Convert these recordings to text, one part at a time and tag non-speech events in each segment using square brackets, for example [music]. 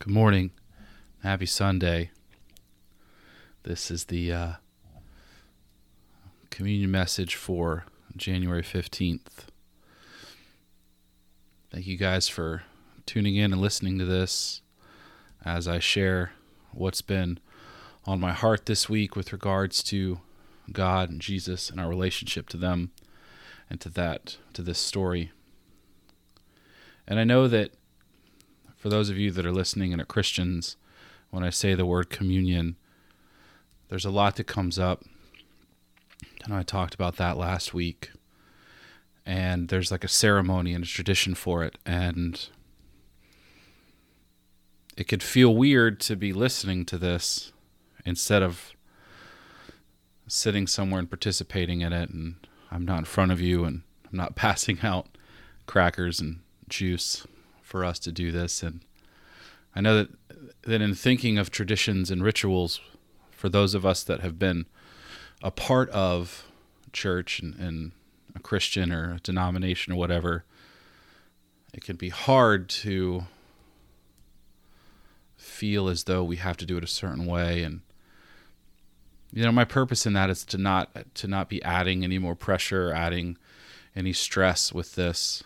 Good morning. Happy Sunday. This is the uh, communion message for January 15th. Thank you guys for tuning in and listening to this as I share what's been on my heart this week with regards to God and Jesus and our relationship to them and to that, to this story. And I know that for those of you that are listening and are Christians, when I say the word communion, there's a lot that comes up. And I talked about that last week. And there's like a ceremony and a tradition for it. And it could feel weird to be listening to this instead of sitting somewhere and participating in it. And I'm not in front of you and I'm not [laughs] passing out crackers and juice for us to do this. And I know that that in thinking of traditions and rituals, for those of us that have been a part of church and, and a Christian or a denomination or whatever, it can be hard to feel as though we have to do it a certain way and you know my purpose in that is to not to not be adding any more pressure adding any stress with this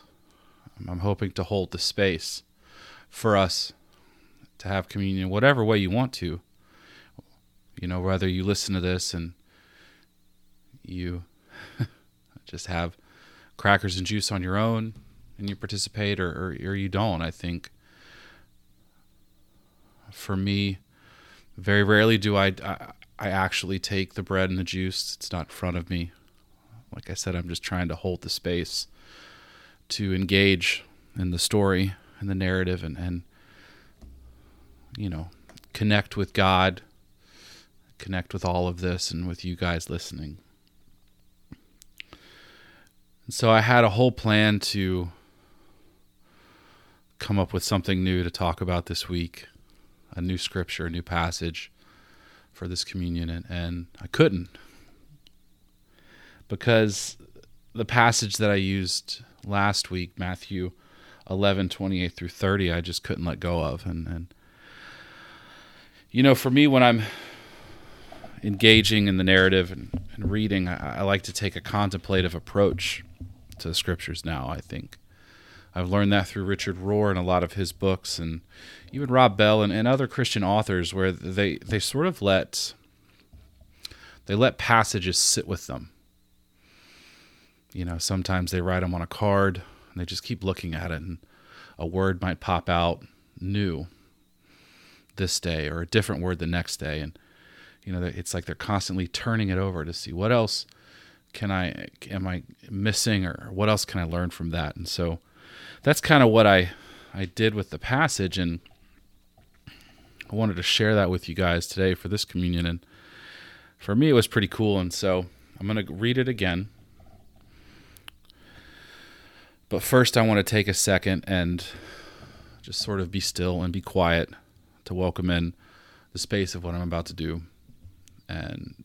I'm hoping to hold the space for us to have communion whatever way you want to. You know, whether you listen to this and you [laughs] just have crackers and juice on your own and you participate or, or, or you don't. I think for me, very rarely do I, I, I actually take the bread and the juice. It's not in front of me. Like I said, I'm just trying to hold the space to engage in the story and the narrative and, and you know connect with God, connect with all of this and with you guys listening. And so I had a whole plan to come up with something new to talk about this week, a new scripture, a new passage for this communion and, and I couldn't because the passage that I used last week, Matthew 11, 28 through 30, I just couldn't let go of. And, and, you know, for me, when I'm engaging in the narrative and, and reading, I, I like to take a contemplative approach to the scriptures now, I think. I've learned that through Richard Rohr and a lot of his books, and even Rob Bell and, and other Christian authors, where they, they sort of let they let passages sit with them you know, sometimes they write them on a card and they just keep looking at it and a word might pop out new this day or a different word the next day. And you know it's like they're constantly turning it over to see what else can I am I missing or what else can I learn from that? And so that's kind of what I I did with the passage. And I wanted to share that with you guys today for this communion. And for me it was pretty cool. And so I'm going to read it again but first, I want to take a second and just sort of be still and be quiet to welcome in the space of what I'm about to do. And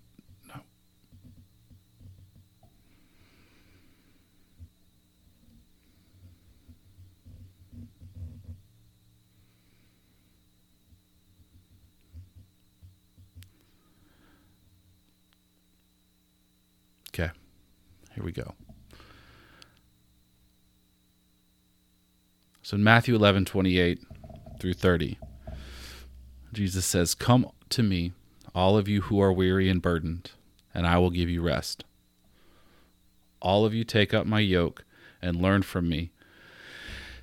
Okay, here we go. So in Matthew 11, 28 through 30, Jesus says, Come to me, all of you who are weary and burdened, and I will give you rest. All of you take up my yoke and learn from me,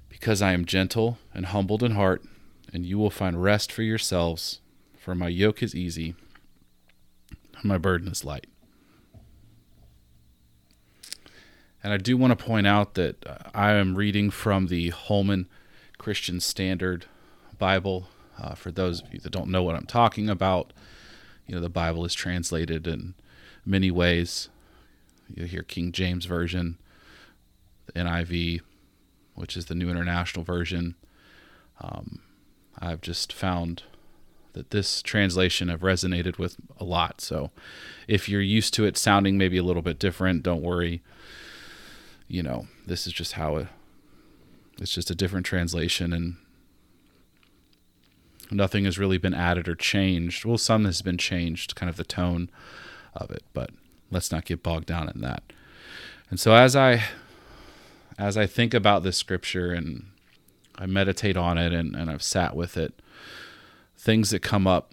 because I am gentle and humbled in heart, and you will find rest for yourselves, for my yoke is easy, and my burden is light. And I do want to point out that uh, I am reading from the Holman Christian Standard Bible. Uh, for those of you that don't know what I'm talking about, you know, the Bible is translated in many ways. You hear King James Version, the NIV, which is the New International Version. Um, I've just found that this translation have resonated with a lot. So if you're used to it sounding maybe a little bit different, don't worry you know, this is just how it, it's just a different translation and Nothing has really been added or changed. Well, some has been changed, kind of the tone of it, but let's not get bogged down in that. And so as I as I think about this scripture and I meditate on it and, and I've sat with it, things that come up.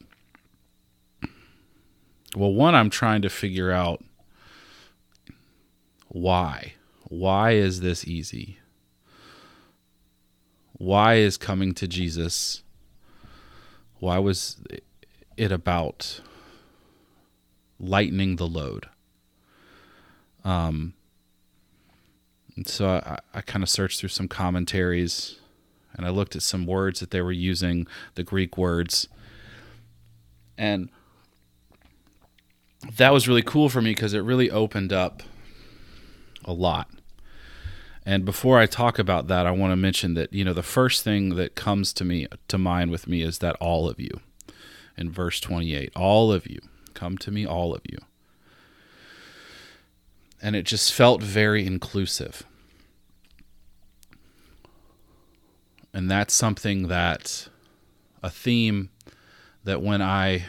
Well, one, I'm trying to figure out why. Why is this easy? Why is coming to Jesus? Why was it about lightening the load? Um, so I, I kind of searched through some commentaries and I looked at some words that they were using, the Greek words. And that was really cool for me because it really opened up a lot. And before I talk about that, I want to mention that, you know, the first thing that comes to me to mind with me is that all of you in verse 28, all of you, come to me, all of you and it just felt very inclusive. And that's something that a theme that when I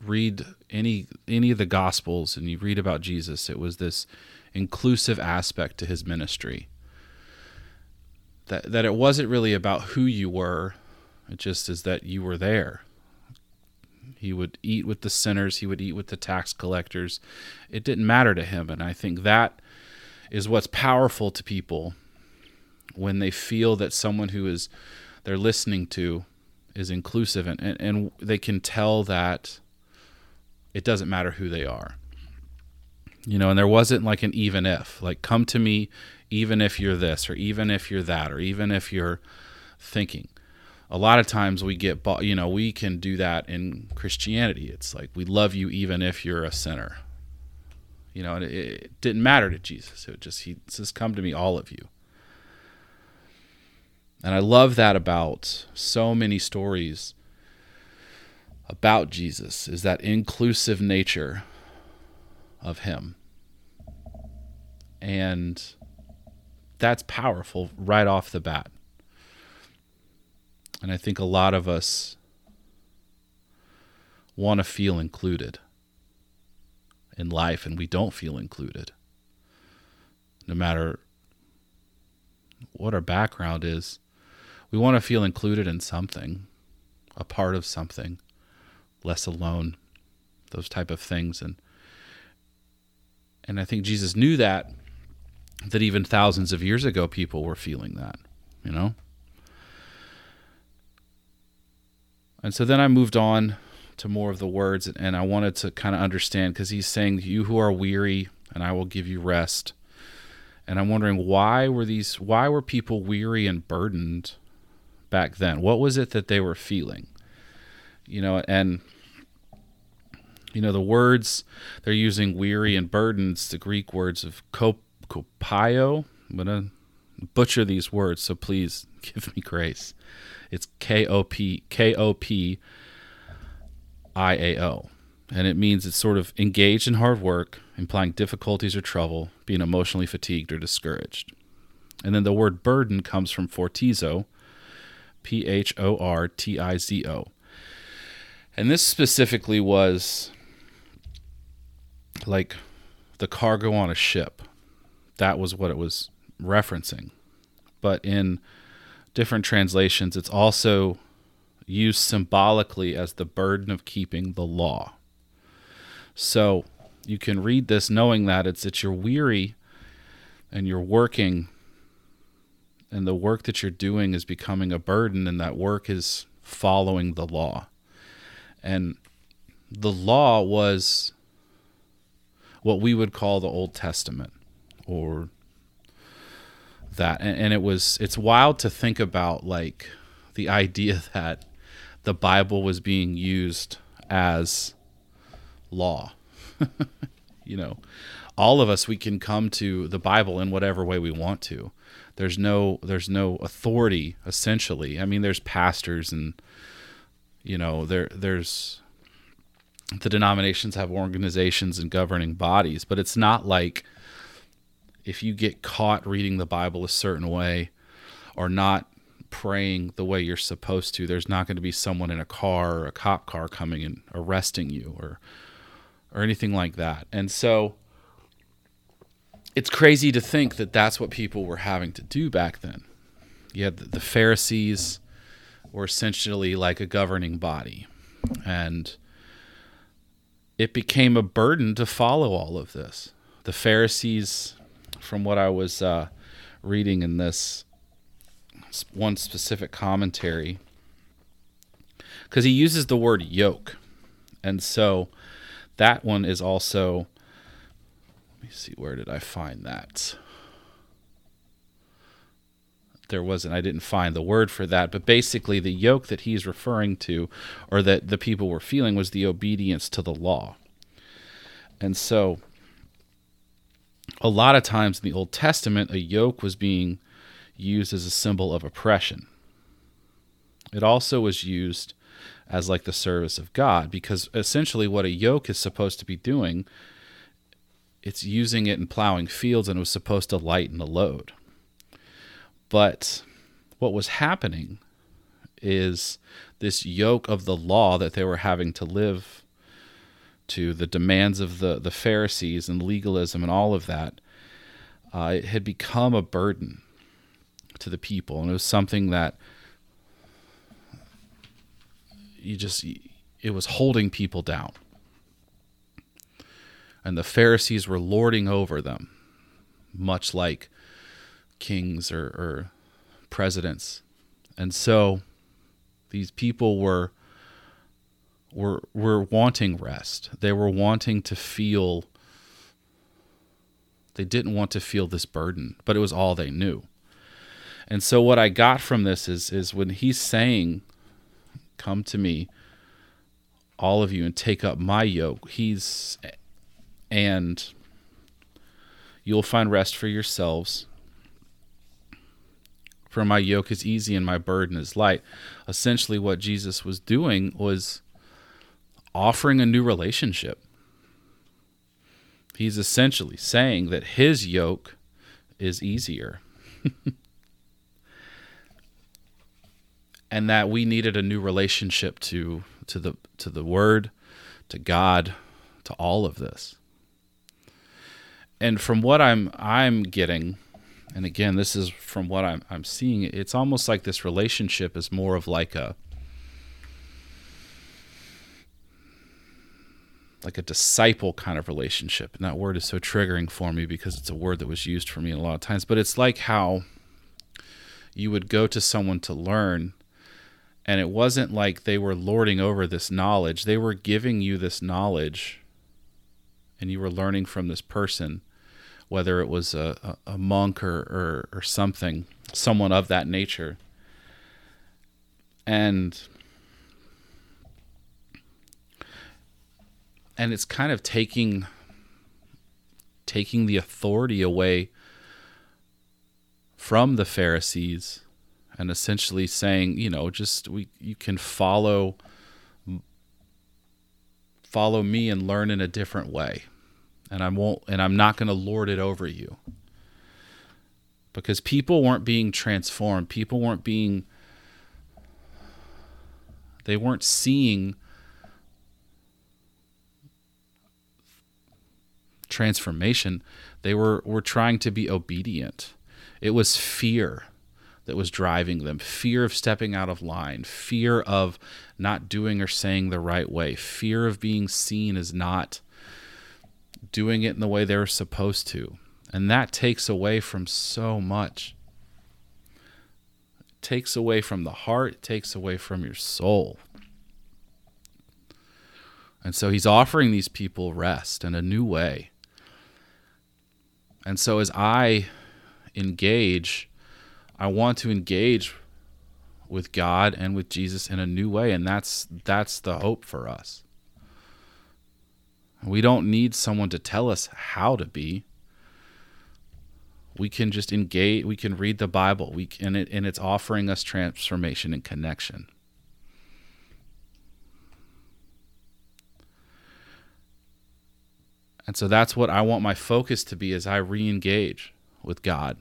read any any of the gospels and you read about Jesus, it was this inclusive aspect to his ministry. That that it wasn't really about who you were, it just is that you were there he would eat with the sinners, he would eat with the tax collectors. It didn't matter to him. And I think that is what's powerful to people when they feel that someone who is they're listening to is inclusive and, and, and they can tell that it doesn't matter who they are. You know, and there wasn't like an even if, like come to me even if you're this or even if you're that or even if you're thinking. A lot of times we get you know we can do that in christianity. It's like we love you even if you're a sinner. You know and it, it didn't matter to jesus. It just he says come to me all of you. And i love that about so many stories about jesus is that inclusive nature of him and that's powerful right off the bat and I think a lot of us want to feel included in life, and we don't feel included. No matter what our background is, we want to feel included in something, a part of something, less alone, those type of things. And and I think Jesus knew that that even thousands of years ago people were feeling that, you know? And so then I moved on to more of the words, and I wanted to kind of understand because he's saying, "You who are weary, and I will give you rest." And I'm wondering why were these why were people weary and burdened back then? What was it that they were feeling? You know, and you know the words they're using weary and burdens the greek words of kopio i'm going to butcher these words so please [laughs] give me grace it's K O P K O P I A O. And it means it's sort of engaged in hard work, implying difficulties or trouble, being emotionally fatigued or discouraged. And then the word burden comes from phortizo P H O R T I Z O. And this specifically was like the cargo on a ship. That was what it was referencing. But in different translations, it's also used symbolically as the burden of keeping the law. So you can read this knowing that it's that you're weary and you're working and the work that you're doing is becoming a burden and that work is following the law. And the law was what we would call the Old Testament or that. And, and it was it's wild to think about like the [laughs] idea that the bible was being used as law. [laughs] You know all of us we can come to the bible in whatever way we want to. There's no there's no authority essentially. I mean there's pastors and you know there there's the denominations have organizations and governing bodies but it's not like if you get caught reading the Bible a certain way or not praying the way you're supposed to, there's not going to be someone in a car or a cop car coming and arresting you or or anything like that. And so it's crazy to think that that's what people were having to do back then. You had the Pharisees were essentially like a governing body, and it became a burden to follow all of this. The Pharisees, from what I was uh, reading in this one specific commentary, because he uses the word yoke, and so that one is also. Let me see, where did I find that? There wasn't, I didn't find the word for that, but basically the yoke that he's referring to, or that the people were feeling, was the obedience to the law. And so, a lot of times in the Old Testament, a yoke was being used as a symbol of oppression. It also was used as like the service of God because essentially what a yoke is supposed to be doing it's using it in plowing fields and it was supposed to lighten the load. But what was happening is this yoke of the law that they were having to live to, the demands of the, the Pharisees and legalism and all of that, uh, it had become a burden to the people. And it was something that you just it was holding people down and the pharisees were lording over them much like kings or, or presidents and so these people were were were wanting rest they were wanting to feel they didn't want to feel this burden but it was all they knew and so what i got from this is is when he's saying Come to me, all of you, and take up my yoke. He's, and you'll find rest for yourselves. For my yoke is easy and my burden is light. Essentially, what Jesus was doing was offering a new relationship. He's essentially saying that his yoke is easier. [laughs] and that we needed a new relationship to to the to the word to god to all of this and from what i'm i'm getting and again this is from what i'm i'm seeing. It's almost like this relationship is more of like a like a disciple kind of relationship. And that word is so triggering for me because it's a word that was used for me a lot of times. But it's like how you would go to someone to learn and it wasn't like they were lording over this knowledge. They were giving you this knowledge and you were learning from this person whether it was a, a, monk or, or, or something someone of that nature and and it's kind of taking taking the authority away from the Pharisees and essentially saying, you know, just we you can follow follow me and learn in a different way. And I won't and I'm not going to lord it over you. Because people weren't being transformed. People weren't being they weren't seeing transformation. They were were trying to be obedient. It was fear that was driving them fear of stepping out of line, fear of not doing or saying the right way, fear of being seen as not doing it in the way they're supposed to. And that takes away from so much. It takes away from the heart, it takes away from your soul. And so he's offering these people rest and a new way. And so as I engage I want to engage with God and with Jesus in a new way and that's that's the hope for us. We don't need someone to tell us how to be. We can just engage, we can read the Bible. We can, it, and it's offering us transformation and connection. And so that's what I want my focus to be as I re-engage with God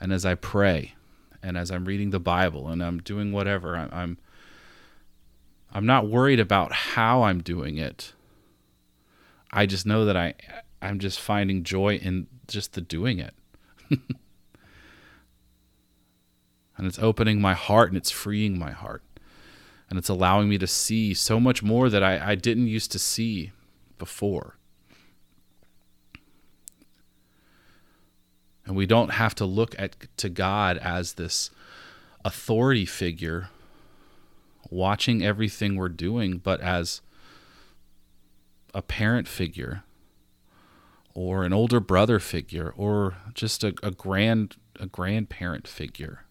and as I pray and as I'm reading the Bible and I'm doing whatever, I'm I'm, I'm not worried about how I'm doing it. I just know that I I'm just finding joy in just the doing it. [laughs] and it's opening my heart and it's freeing my heart. And it's allowing me to see so much more that I, I didn't used to see before. And we don't have to look at to God as this authority figure watching everything we're doing, but as a parent figure or an older brother figure or just a, a grand a grandparent figure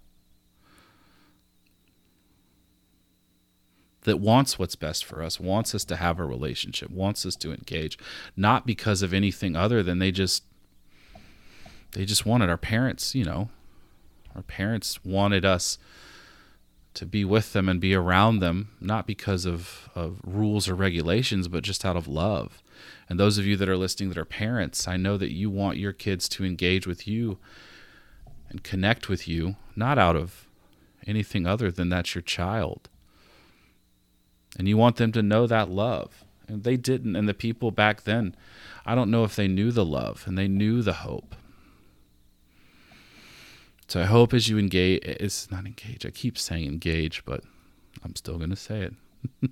that wants what's best for us, wants us to have a relationship, wants us to engage, not because of anything other than they just they just wanted our parents, you know, our parents wanted us to be with them and be around them, not because of, of rules or regulations, but just out of love. And those of you that are listening that are parents, I know that you want your kids to engage with you and connect with you, not out of anything other than that's your child. And you want them to know that love. And they didn't. And the people back then, I don't know if they knew the love and they knew the hope. So I hope as you engage, it's not engage. I keep saying engage, but I'm still going to say it. [laughs]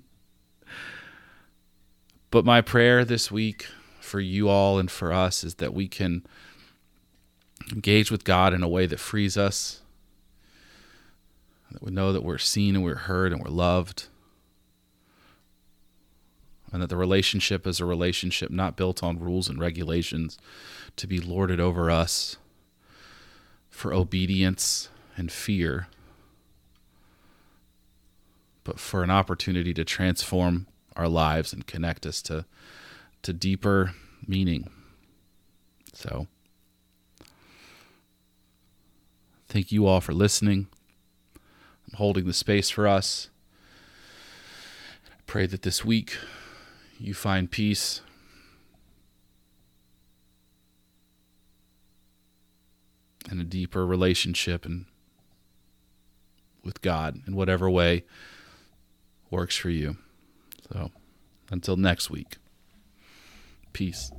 but my prayer this week for you all and for us is that we can engage with God in a way that frees us, that we know that we're seen and we're heard and we're loved, and that the relationship is a relationship not built on rules and regulations to be lorded over us for obedience and fear, but for an opportunity to transform our lives and connect us to, to deeper meaning. So, thank you all for listening. I'm holding the space for us. I pray that this week you find peace and a deeper relationship and with God in whatever way works for you. So until next week, peace.